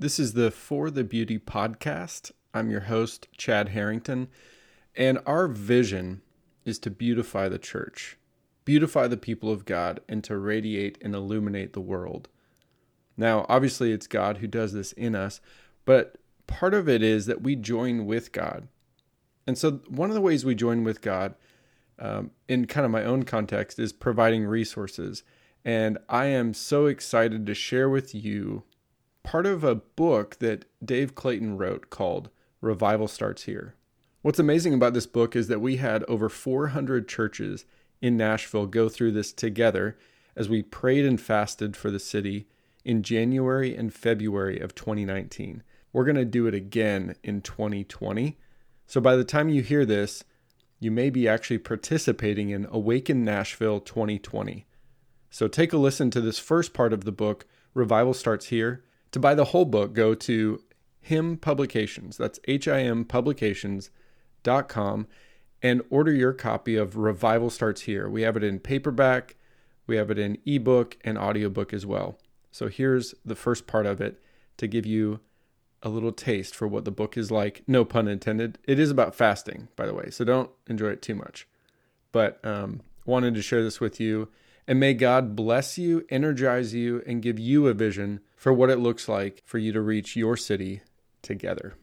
This is the For the Beauty podcast. I'm your host, Chad Harrington, and our vision is to beautify the church, beautify the people of God, and to radiate and illuminate the world. Now, obviously, it's God who does this in us, but part of it is that we join with God. And so, one of the ways we join with God, um, in kind of my own context, is providing resources. And I am so excited to share with you part of a book that Dave Clayton wrote called Revival Starts Here. What's amazing about this book is that we had over 400 churches in Nashville go through this together as we prayed and fasted for the city in January and February of 2019. We're going to do it again in 2020. So by the time you hear this, you may be actually participating in Awaken Nashville 2020. So take a listen to this first part of the book, Revival Starts Here, to buy the whole book, go to HIM Publications. That's H I M Publications.com and order your copy of Revival Starts Here. We have it in paperback, we have it in ebook and audiobook as well. So here's the first part of it to give you a little taste for what the book is like. No pun intended. It is about fasting, by the way, so don't enjoy it too much. But um, wanted to share this with you and may God bless you, energize you, and give you a vision for what it looks like for you to reach your city together.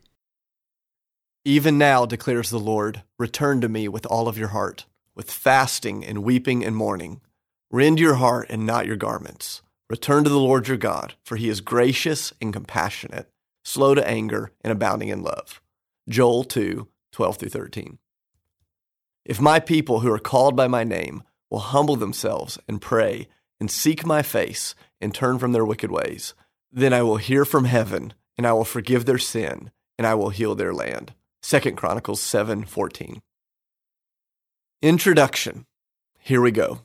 Even now, declares the Lord, return to me with all of your heart, with fasting and weeping and mourning. Rend your heart and not your garments. Return to the Lord your God, for he is gracious and compassionate, slow to anger, and abounding in love. Joel 2 12 through 13. If my people who are called by my name will humble themselves and pray and seek my face and turn from their wicked ways, then I will hear from heaven and I will forgive their sin and I will heal their land. 2 Chronicles 7:14. Introduction. Here we go.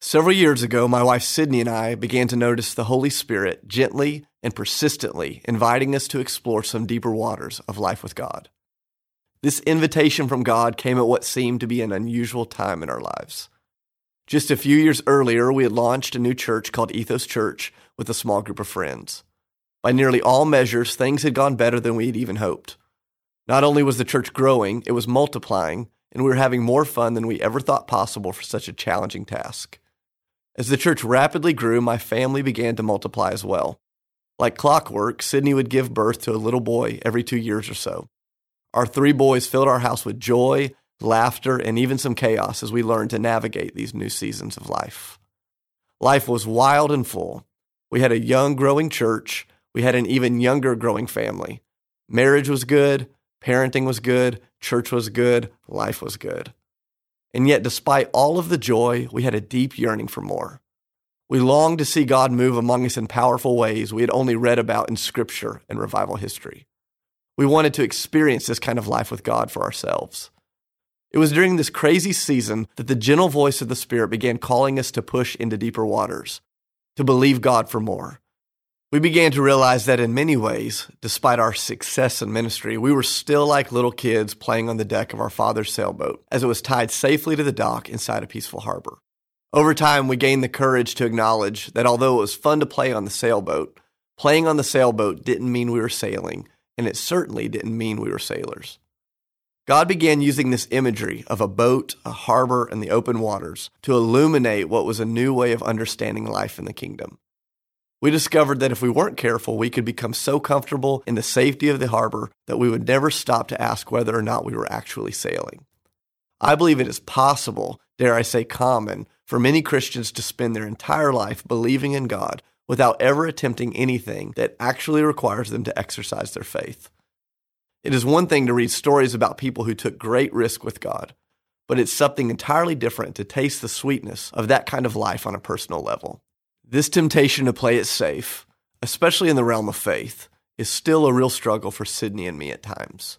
Several years ago, my wife Sydney and I began to notice the Holy Spirit gently and persistently inviting us to explore some deeper waters of life with God. This invitation from God came at what seemed to be an unusual time in our lives. Just a few years earlier, we had launched a new church called Ethos Church with a small group of friends. By nearly all measures, things had gone better than we had even hoped. Not only was the church growing, it was multiplying, and we were having more fun than we ever thought possible for such a challenging task. As the church rapidly grew, my family began to multiply as well. Like clockwork, Sydney would give birth to a little boy every two years or so. Our three boys filled our house with joy, laughter, and even some chaos as we learned to navigate these new seasons of life. Life was wild and full. We had a young, growing church. We had an even younger, growing family. Marriage was good. Parenting was good. Church was good. Life was good. And yet, despite all of the joy, we had a deep yearning for more. We longed to see God move among us in powerful ways we had only read about in Scripture and revival history. We wanted to experience this kind of life with God for ourselves. It was during this crazy season that the gentle voice of the Spirit began calling us to push into deeper waters, to believe God for more. We began to realize that in many ways, despite our success in ministry, we were still like little kids playing on the deck of our father's sailboat as it was tied safely to the dock inside a peaceful harbor. Over time, we gained the courage to acknowledge that although it was fun to play on the sailboat, playing on the sailboat didn't mean we were sailing, and it certainly didn't mean we were sailors. God began using this imagery of a boat, a harbor, and the open waters to illuminate what was a new way of understanding life in the kingdom. We discovered that if we weren't careful, we could become so comfortable in the safety of the harbor that we would never stop to ask whether or not we were actually sailing. I believe it is possible, dare I say common, for many Christians to spend their entire life believing in God without ever attempting anything that actually requires them to exercise their faith. It is one thing to read stories about people who took great risk with God, but it's something entirely different to taste the sweetness of that kind of life on a personal level. This temptation to play it safe, especially in the realm of faith, is still a real struggle for Sydney and me at times.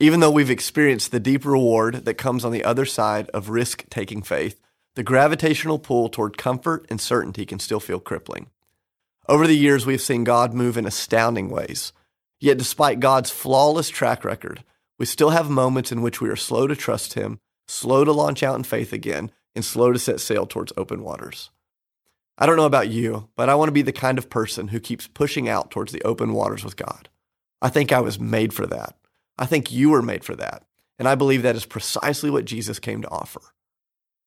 Even though we've experienced the deep reward that comes on the other side of risk taking faith, the gravitational pull toward comfort and certainty can still feel crippling. Over the years, we've seen God move in astounding ways. Yet, despite God's flawless track record, we still have moments in which we are slow to trust Him, slow to launch out in faith again, and slow to set sail towards open waters. I don't know about you, but I want to be the kind of person who keeps pushing out towards the open waters with God. I think I was made for that. I think you were made for that. And I believe that is precisely what Jesus came to offer.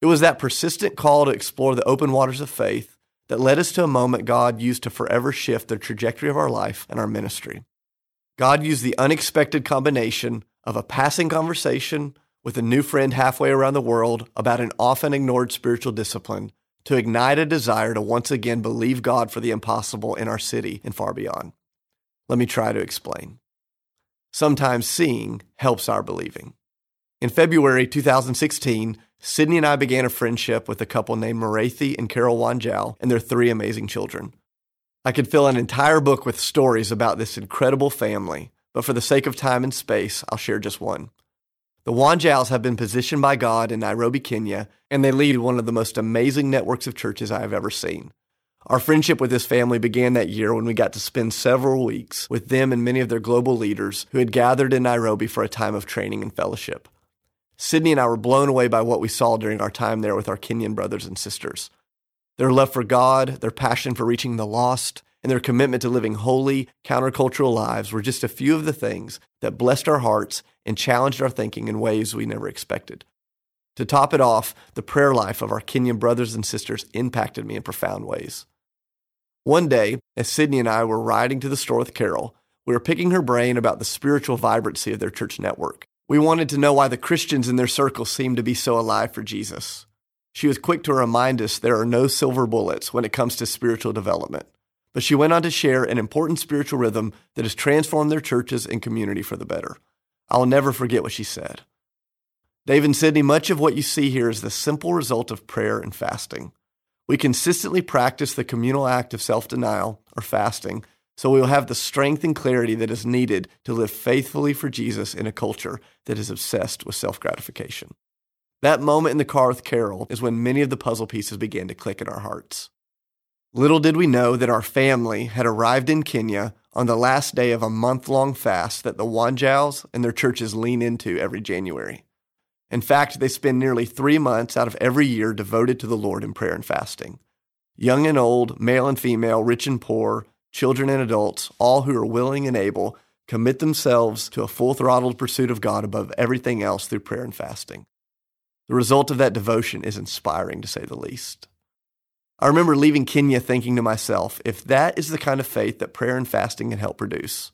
It was that persistent call to explore the open waters of faith that led us to a moment God used to forever shift the trajectory of our life and our ministry. God used the unexpected combination of a passing conversation with a new friend halfway around the world about an often ignored spiritual discipline to ignite a desire to once again believe God for the impossible in our city and far beyond. Let me try to explain. Sometimes seeing helps our believing. In February 2016, Sydney and I began a friendship with a couple named Muriithi and Carol Wanjau and their three amazing children. I could fill an entire book with stories about this incredible family, but for the sake of time and space, I'll share just one. The Wanjaus have been positioned by God in Nairobi, Kenya, and they lead one of the most amazing networks of churches I have ever seen. Our friendship with this family began that year when we got to spend several weeks with them and many of their global leaders who had gathered in Nairobi for a time of training and fellowship. Sydney and I were blown away by what we saw during our time there with our Kenyan brothers and sisters. Their love for God, their passion for reaching the lost, and their commitment to living holy, countercultural lives were just a few of the things that blessed our hearts and challenged our thinking in ways we never expected. To top it off, the prayer life of our Kenyan brothers and sisters impacted me in profound ways. One day, as Sydney and I were riding to the store with Carol, we were picking her brain about the spiritual vibrancy of their church network. We wanted to know why the Christians in their circle seemed to be so alive for Jesus. She was quick to remind us there are no silver bullets when it comes to spiritual development. But she went on to share an important spiritual rhythm that has transformed their churches and community for the better. I'll never forget what she said. Dave and Sydney, much of what you see here is the simple result of prayer and fasting. We consistently practice the communal act of self denial or fasting, so we will have the strength and clarity that is needed to live faithfully for Jesus in a culture that is obsessed with self gratification. That moment in the car with Carol is when many of the puzzle pieces began to click in our hearts. Little did we know that our family had arrived in Kenya on the last day of a month long fast that the Wanjaus and their churches lean into every January. In fact, they spend nearly three months out of every year devoted to the Lord in prayer and fasting. Young and old, male and female, rich and poor, children and adults, all who are willing and able, commit themselves to a full throttled pursuit of God above everything else through prayer and fasting. The result of that devotion is inspiring, to say the least. I remember leaving Kenya thinking to myself, if that is the kind of faith that prayer and fasting can help produce,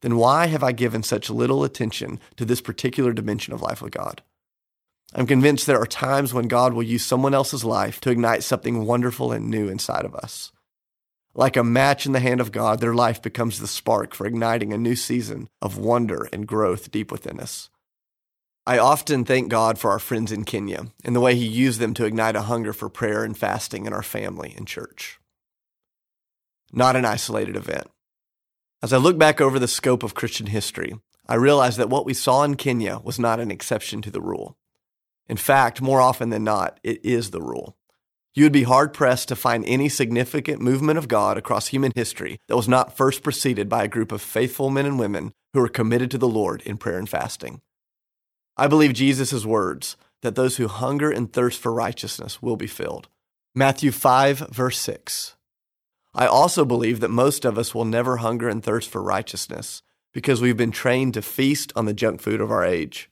then why have I given such little attention to this particular dimension of life with God? I'm convinced there are times when God will use someone else's life to ignite something wonderful and new inside of us. Like a match in the hand of God, their life becomes the spark for igniting a new season of wonder and growth deep within us. I often thank God for our friends in Kenya and the way He used them to ignite a hunger for prayer and fasting in our family and church. Not an isolated event. As I look back over the scope of Christian history, I realize that what we saw in Kenya was not an exception to the rule. In fact, more often than not, it is the rule. You would be hard pressed to find any significant movement of God across human history that was not first preceded by a group of faithful men and women who were committed to the Lord in prayer and fasting. I believe Jesus' words that those who hunger and thirst for righteousness will be filled. Matthew 5, verse 6. I also believe that most of us will never hunger and thirst for righteousness because we've been trained to feast on the junk food of our age.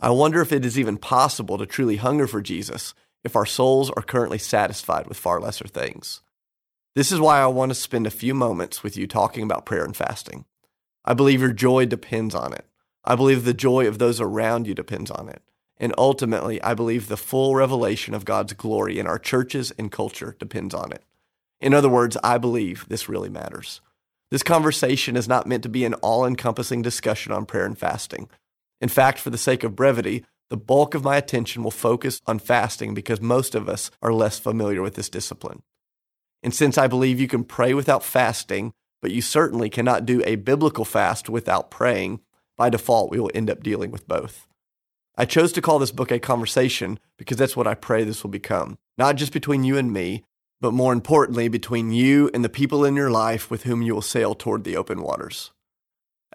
I wonder if it is even possible to truly hunger for Jesus if our souls are currently satisfied with far lesser things. This is why I want to spend a few moments with you talking about prayer and fasting. I believe your joy depends on it. I believe the joy of those around you depends on it. And ultimately, I believe the full revelation of God's glory in our churches and culture depends on it. In other words, I believe this really matters. This conversation is not meant to be an all encompassing discussion on prayer and fasting. In fact, for the sake of brevity, the bulk of my attention will focus on fasting because most of us are less familiar with this discipline. And since I believe you can pray without fasting, but you certainly cannot do a biblical fast without praying, by default, we will end up dealing with both. I chose to call this book a conversation because that's what I pray this will become. Not just between you and me, but more importantly, between you and the people in your life with whom you will sail toward the open waters.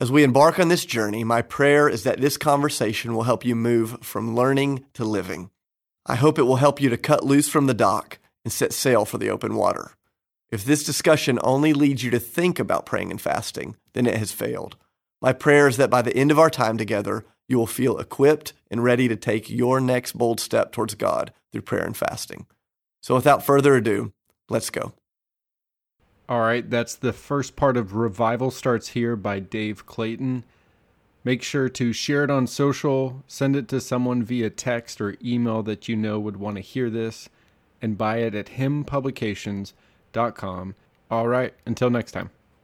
As we embark on this journey, my prayer is that this conversation will help you move from learning to living. I hope it will help you to cut loose from the dock and set sail for the open water. If this discussion only leads you to think about praying and fasting, then it has failed. My prayer is that by the end of our time together, you will feel equipped and ready to take your next bold step towards God through prayer and fasting. So, without further ado, let's go. All right, that's the first part of Revival Starts Here by Dave Clayton. Make sure to share it on social, send it to someone via text or email that you know would want to hear this, and buy it at himpublications.com. All right, until next time.